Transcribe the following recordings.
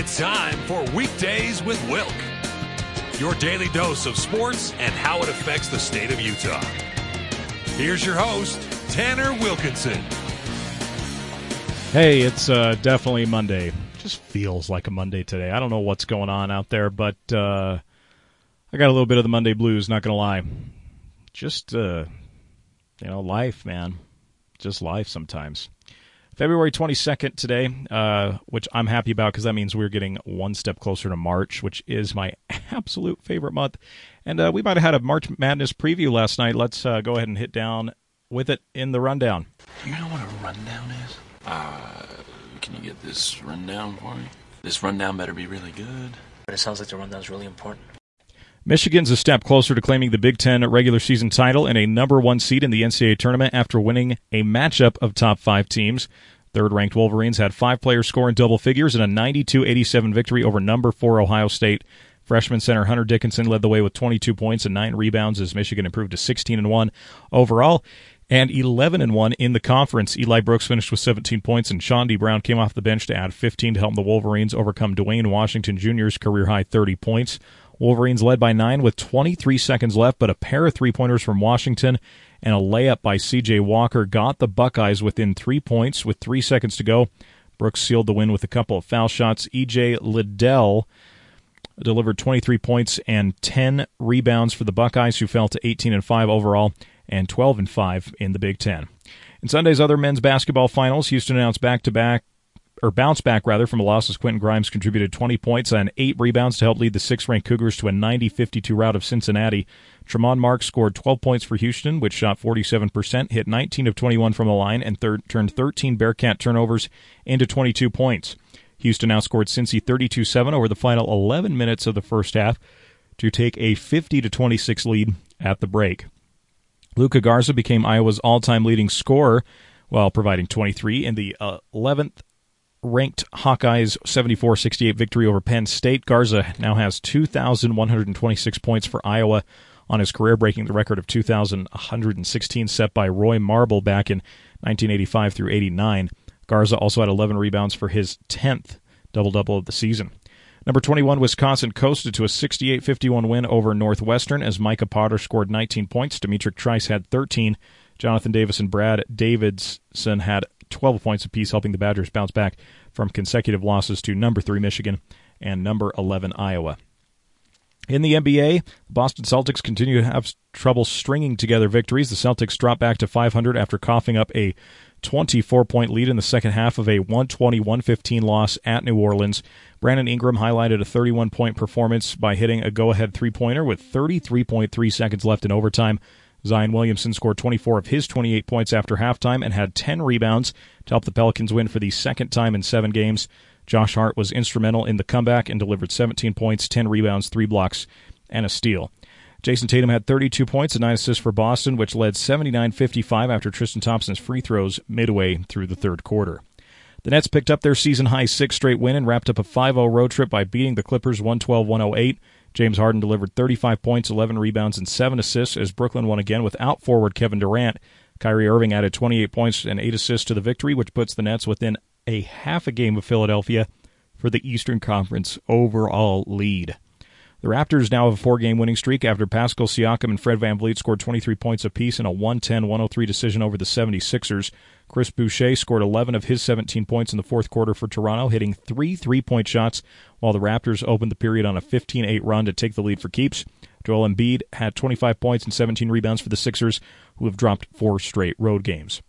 It's time for Weekdays with Wilk. Your daily dose of sports and how it affects the state of Utah. Here's your host, Tanner Wilkinson. Hey, it's uh, definitely Monday. Just feels like a Monday today. I don't know what's going on out there, but uh, I got a little bit of the Monday blues. Not gonna lie. Just uh, you know, life, man. Just life sometimes. February 22nd today, uh, which I'm happy about because that means we're getting one step closer to March, which is my absolute favorite month. And uh, we might have had a March Madness preview last night. Let's uh, go ahead and hit down with it in the rundown. You know what a rundown is? Uh, can you get this rundown for me? This rundown better be really good. But it sounds like the rundown's really important. Michigan's a step closer to claiming the Big Ten regular season title and a number one seed in the NCAA tournament after winning a matchup of top five teams. Third ranked Wolverines had five players score in double figures in a 92 87 victory over number four Ohio State. Freshman center Hunter Dickinson led the way with 22 points and nine rebounds as Michigan improved to 16 and 1 overall and 11 and 1 in the conference. Eli Brooks finished with 17 points and Chaundee Brown came off the bench to add 15 to help the Wolverines overcome Duane Washington Jr.'s career high 30 points. Wolverines led by 9 with 23 seconds left, but a pair of three-pointers from Washington and a layup by CJ Walker got the Buckeyes within 3 points with 3 seconds to go. Brooks sealed the win with a couple of foul shots. EJ Liddell delivered 23 points and 10 rebounds for the Buckeyes, who fell to 18 and 5 overall and 12 and 5 in the Big Ten. In Sunday's other men's basketball finals, Houston announced back-to-back or bounce back rather from a loss as Quentin Grimes contributed 20 points and 8 rebounds to help lead the 6th-ranked Cougars to a 90-52 rout of Cincinnati. Tramon Marks scored 12 points for Houston, which shot 47%, hit 19 of 21 from the line, and turned 13 Bearcat turnovers into 22 points. Houston outscored Cincy 32-7 over the final 11 minutes of the first half to take a 50 26 lead at the break. Luka Garza became Iowa's all-time leading scorer while providing 23 in the uh, 11th ranked Hawkeyes 74-68 victory over Penn State. Garza now has 2,126 points for Iowa on his career, breaking the record of 2,116 set by Roy Marble back in 1985 through 89. Garza also had 11 rebounds for his 10th double-double of the season. Number 21, Wisconsin coasted to a 68-51 win over Northwestern as Micah Potter scored 19 points. D'Mitrik Trice had 13. Jonathan Davis and Brad Davison had 12 points apiece, helping the Badgers bounce back from consecutive losses to number 3 Michigan and number 11 Iowa. In the NBA, the Boston Celtics continue to have trouble stringing together victories. The Celtics drop back to 500 after coughing up a 24 point lead in the second half of a 120 115 loss at New Orleans. Brandon Ingram highlighted a 31 point performance by hitting a go ahead three pointer with 33.3 seconds left in overtime. Zion Williamson scored 24 of his 28 points after halftime and had 10 rebounds to help the Pelicans win for the second time in seven games. Josh Hart was instrumental in the comeback and delivered 17 points, 10 rebounds, 3 blocks, and a steal. Jayson Tatum had 32 points and 9 assists for Boston, which led 79 55 after Tristan Thompson's free throws midway through the third quarter. The Nets picked up their season high six straight win and wrapped up a 5 0 road trip by beating the Clippers 112 108. James Harden delivered 35 points, 11 rebounds, and 7 assists as Brooklyn won again without forward Kevin Durant. Kyrie Irving added 28 points and 8 assists to the victory, which puts the Nets within a half a game of Philadelphia for the Eastern Conference overall lead. The Raptors now have a four game winning streak after Pascal Siakam and Fred Van VanVleet scored 23 points apiece in a 110 103 decision over the 76ers. Chris Boucher scored 11 of his 17 points in the fourth quarter for Toronto, hitting three three point shots, while the Raptors opened the period on a 15 8 run to take the lead for keeps. Joel Embiid had 25 points and 17 rebounds for the Sixers, who have dropped four straight road games.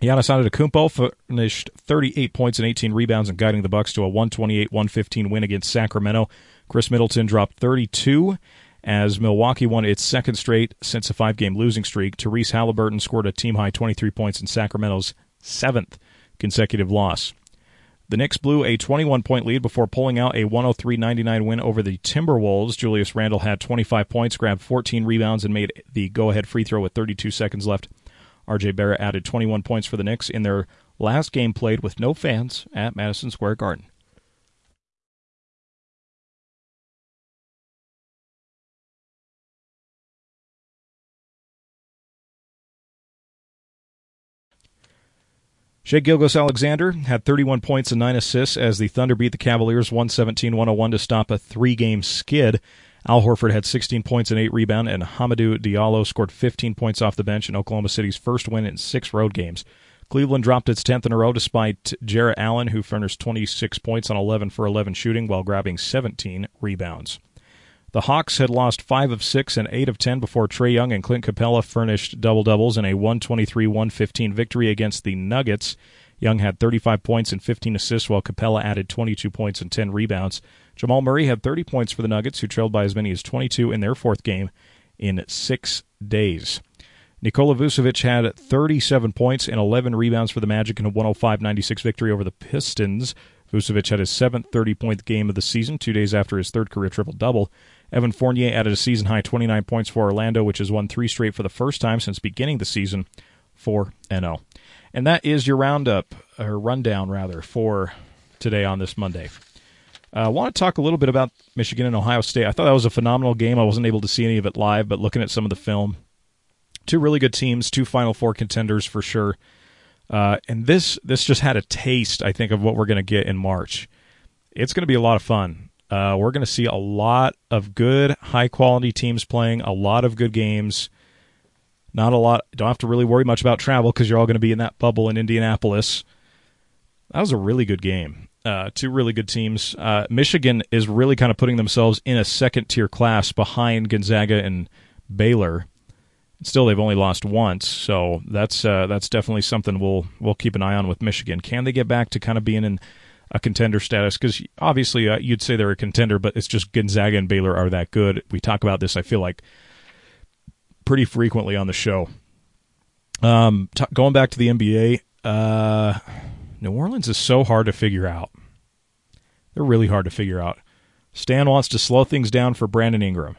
Giannis Antetokounmpo finished 38 points and 18 rebounds and guiding the Bucks to a 128-115 win against Sacramento. Khris Middleton dropped 32 as Milwaukee won its second straight since a five-game losing streak. Tyrese Haliburton scored a team-high 23 points in Sacramento's seventh consecutive loss. The Knicks blew a 21-point lead before pulling out a 103-99 win over the Timberwolves. Julius Randle had 25 points, grabbed 14 rebounds, and made the go-ahead free throw with 32 seconds left. RJ Barrett added 21 points for the Knicks in their last game played with no fans at Madison Square Garden. Shai Gilgeous-Alexander had 31 points and 9 assists as the Thunder beat the Cavaliers 117 101 to stop a three game skid. Al Horford had 16 points and 8 rebounds, and Hamidou Diallo scored 15 points off the bench in Oklahoma City's first win in six road games. Cleveland dropped its 10th in a row despite Jarrett Allen, who furnished 26 points on 11 for 11 shooting while grabbing 17 rebounds. The Hawks had lost 5 of 6 and 8 of 10 before Trae Young and Clint Capela furnished double doubles in a 123 115 victory against the Nuggets. Young had 35 points and 15 assists, while Capela added 22 points and 10 rebounds. Jamal Murray had 30 points for the Nuggets, who trailed by as many as 22 in their fourth game in six days. Nikola Vucevic had 37 points and 11 rebounds for the Magic in a 105 96 victory over the Pistons. Vucevic had his seventh 30 point game of the season, two days after his third career triple double. Evan Fournier added a season high 29 points for Orlando, which has won three straight for the first time since beginning the season 4 0. And that is your roundup, or rundown rather, for today on this Monday. Uh, I want to talk a little bit about Michigan and Ohio State. I thought that was a phenomenal game. I wasn't able to see any of it live, but looking at some of the film, two really good teams, two Final Four contenders for sure. Uh, and this this just had a taste, I think, of what we're going to get in March. It's going to be a lot of fun. Uh, we're going to see a lot of good, high quality teams playing, a lot of good games. Not a lot. Don't have to really worry much about travel because you're all going to be in that bubble in Indianapolis. That was a really good game. Uh, two really good teams. Uh, Michigan is really kind of putting themselves in a second tier class behind Gonzaga and Baylor. Still, they've only lost once, so that's uh, that's definitely something we'll we'll keep an eye on with Michigan. Can they get back to kind of being in a contender status? Because obviously, uh, you'd say they're a contender, but it's just Gonzaga and Baylor are that good. We talk about this. I feel like pretty frequently on the show. Um, t- going back to the NBA, uh, New Orleans is so hard to figure out. They're really hard to figure out. Stan wants to slow things down for Brandon Ingram.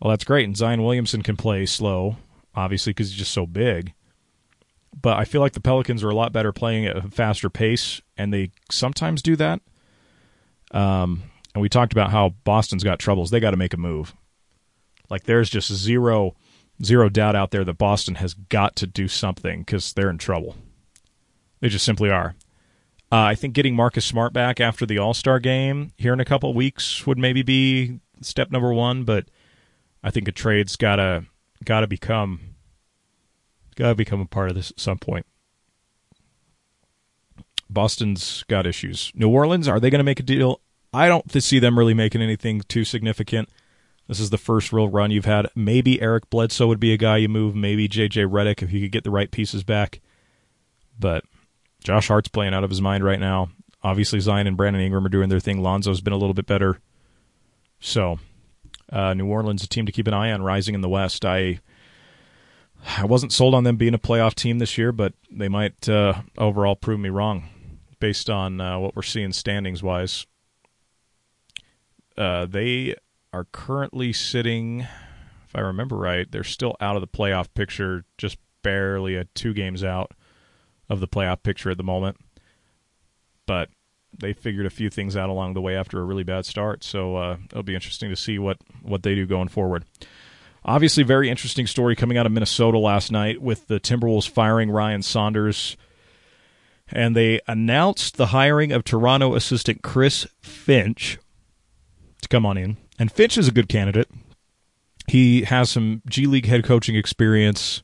Well, that's great, and Zion Williamson can play slow, obviously, because he's just so big. But I feel like the Pelicans are a lot better playing at a faster pace, and they sometimes do that. Um, and we talked about how Boston's got troubles. They got to make a move. Like there's just zero, zero doubt out there that Boston has got to do something because they're in trouble. They just simply are. Uh, I think getting Marcus Smart back after the All Star game here in a couple weeks would maybe be step number one, but I think a trade's gotta gotta become gotta become a part of this at some point. Boston's got issues. New Orleans, are they going to make a deal? I don't see them really making anything too significant. This is the first real run you've had. Maybe Eric Bledsoe would be a guy you move. Maybe JJ Redick if you could get the right pieces back. But Josh Hart's playing out of his mind right now. Obviously, Zion and Brandon Ingram are doing their thing. Lonzo's been a little bit better. So uh, New Orleans, a team to keep an eye on, rising in the West. I I wasn't sold on them being a playoff team this year, but they might uh, overall prove me wrong based on uh, what we're seeing standings wise. Uh, they are currently sitting, if I remember right, they're still out of the playoff picture, just barely a two games out of the playoff picture at the moment. But they figured a few things out along the way after a really bad start. So uh, it'll be interesting to see what what they do going forward. Obviously, very interesting story coming out of Minnesota last night with the Timberwolves firing Ryan Saunders. And they announced the hiring of Toronto assistant Chris Finch to come on in. And Finch is a good candidate. He has some G League head coaching experience.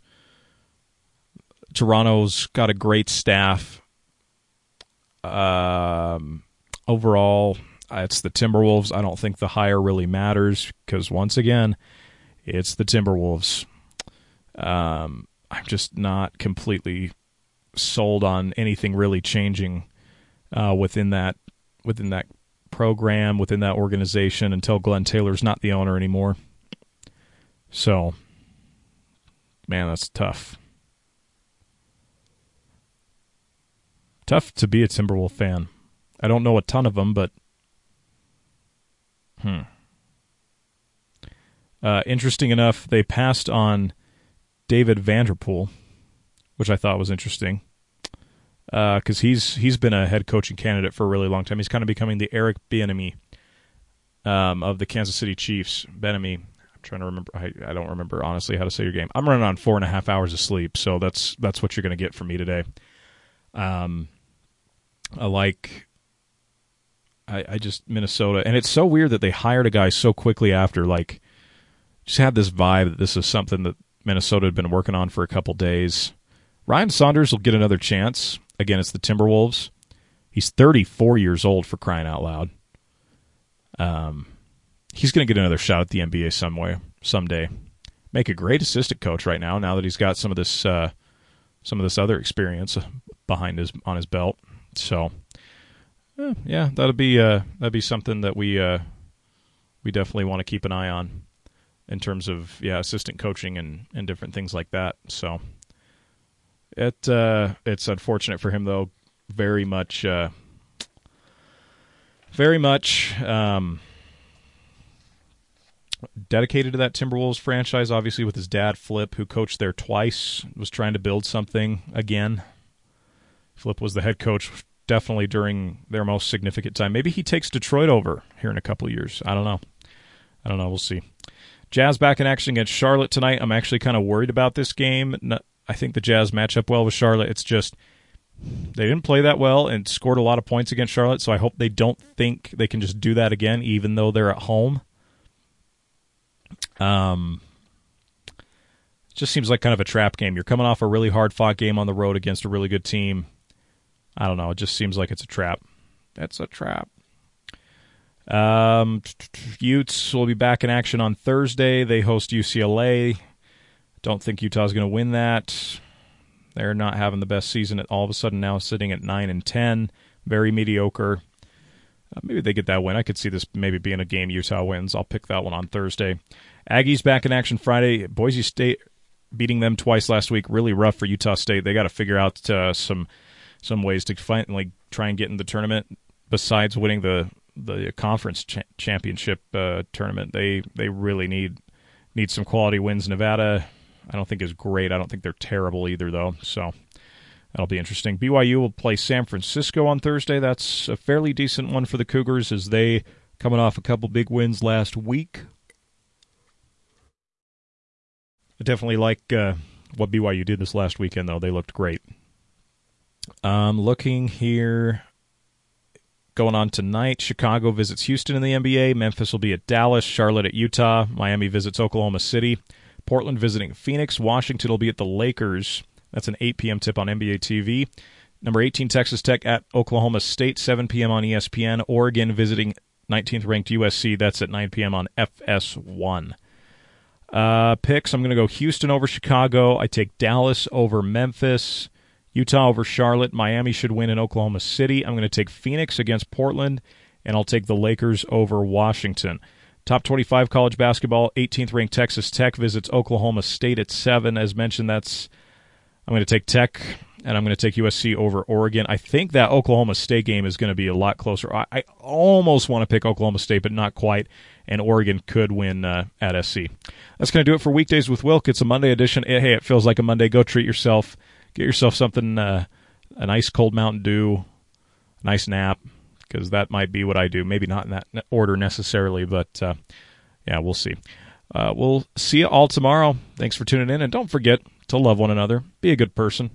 Toronto's got a great staff. Um, overall, it's the Timberwolves. I don't think the hire really matters because once again, it's the Timberwolves. Um, I'm just not completely sold on anything really changing uh, within that within that program within that organization until Glen Taylor's not the owner anymore. So, man, that's tough. Tough to be a Timberwolf fan. I don't know a ton of them, but hmm. Uh, interesting enough, they passed on David Vanterpool, which I thought was interesting because uh, he's he's been a head coaching candidate for a really long time. He's kind of becoming the Eric Bieniemy um, of the Kansas City Chiefs. Bieniemy. I'm trying to remember. I, I don't remember honestly how to say your game. I'm running on four and a half hours of sleep, so that's that's what you're going to get from me today. Um, I like. I, I just Minnesota, and it's so weird that they hired a guy so quickly after. Like, just had this vibe that this is something that Minnesota had been working on for a couple days. Ryan Saunders will get another chance. Again, it's the Timberwolves. He's 34 years old for crying out loud. Um, he's going to get another shot at the NBA some way, someday. Make a great assistant coach right now. Now that he's got some of this, uh, some of this other experience behind his on his belt. So, eh, yeah, that'll be uh, that'd be something that we uh, we definitely want to keep an eye on in terms of yeah assistant coaching and and different things like that. So, it uh, it's unfortunate for him though. Very much, uh, very much. Um, dedicated to that Timberwolves franchise, obviously with his dad Flip, who coached there twice, was trying to build something again. Flip was the head coach definitely during their most significant time. Maybe he takes Detroit over here in a couple years. I don't know. I don't know. We'll see. Jazz back in action against Charlotte tonight. I'm actually kind of worried about this game. I think the Jazz match up well with Charlotte. It's just they didn't play that well and scored a lot of points against Charlotte, so I hope they don't think they can just do that again, even though they're at home. Um, just seems like kind of a trap game. You're coming off a really hard fought game on the road against a really good team. I don't know. It just seems like it's a trap. That's a trap. Um, Utes will be back in action on Thursday. They host UCLA. Don't think Utah's going to win that. They're not having the best season. At All of a sudden now sitting at nine and ten, very mediocre. Uh, maybe they get that win. I could see this maybe being a game Utah wins. I'll pick that one on Thursday. Aggies back in action Friday. Boise State beating them twice last week. Really rough for Utah State. They got to figure out uh, some some ways to finally try and get in the tournament besides winning the the conference cha- championship uh, tournament. They they really need need some quality wins. Nevada, I don't think is great. I don't think they're terrible either though. So that'll be interesting. BYU will play San Francisco on Thursday. That's a fairly decent one for the Cougars as they coming off a couple big wins last week. I definitely like uh, what BYU did this last weekend, though. They looked great. Um, looking here, going on tonight, Chicago visits Houston in the NBA. Memphis will be at Dallas. Charlotte at Utah. Miami visits Oklahoma City. Portland visiting Phoenix. Washington will be at the Lakers. That's an 8 p.m. tip on NBA TV. Number 18, Texas Tech at Oklahoma State, 7 p.m. on ESPN. Oregon visiting 19th ranked USC. That's at 9 p.m. on FS1. Uh, picks I'm going to go Houston over Chicago. I take Dallas over Memphis. Utah over Charlotte. Miami should win in Oklahoma City. I'm going to take Phoenix against Portland, and I'll take the Lakers over Washington. Top 25 college basketball. 18th ranked Texas Tech visits Oklahoma State at seven. As mentioned, that's I'm going to take Tech and I'm going to take USC over Oregon. I think that Oklahoma State game is going to be a lot closer. I, I almost want to pick Oklahoma State, but not quite. And Oregon could win uh, at SC. That's going to do it for weekdays with Wilk. It's a Monday edition. Hey, it feels like a Monday. Go treat yourself. Get yourself something, uh, a nice cold Mountain Dew, a nice nap, because that might be what I do. Maybe not in that order necessarily, but uh, yeah, we'll see. Uh, we'll see you all tomorrow. Thanks for tuning in, and don't forget to love one another. Be a good person.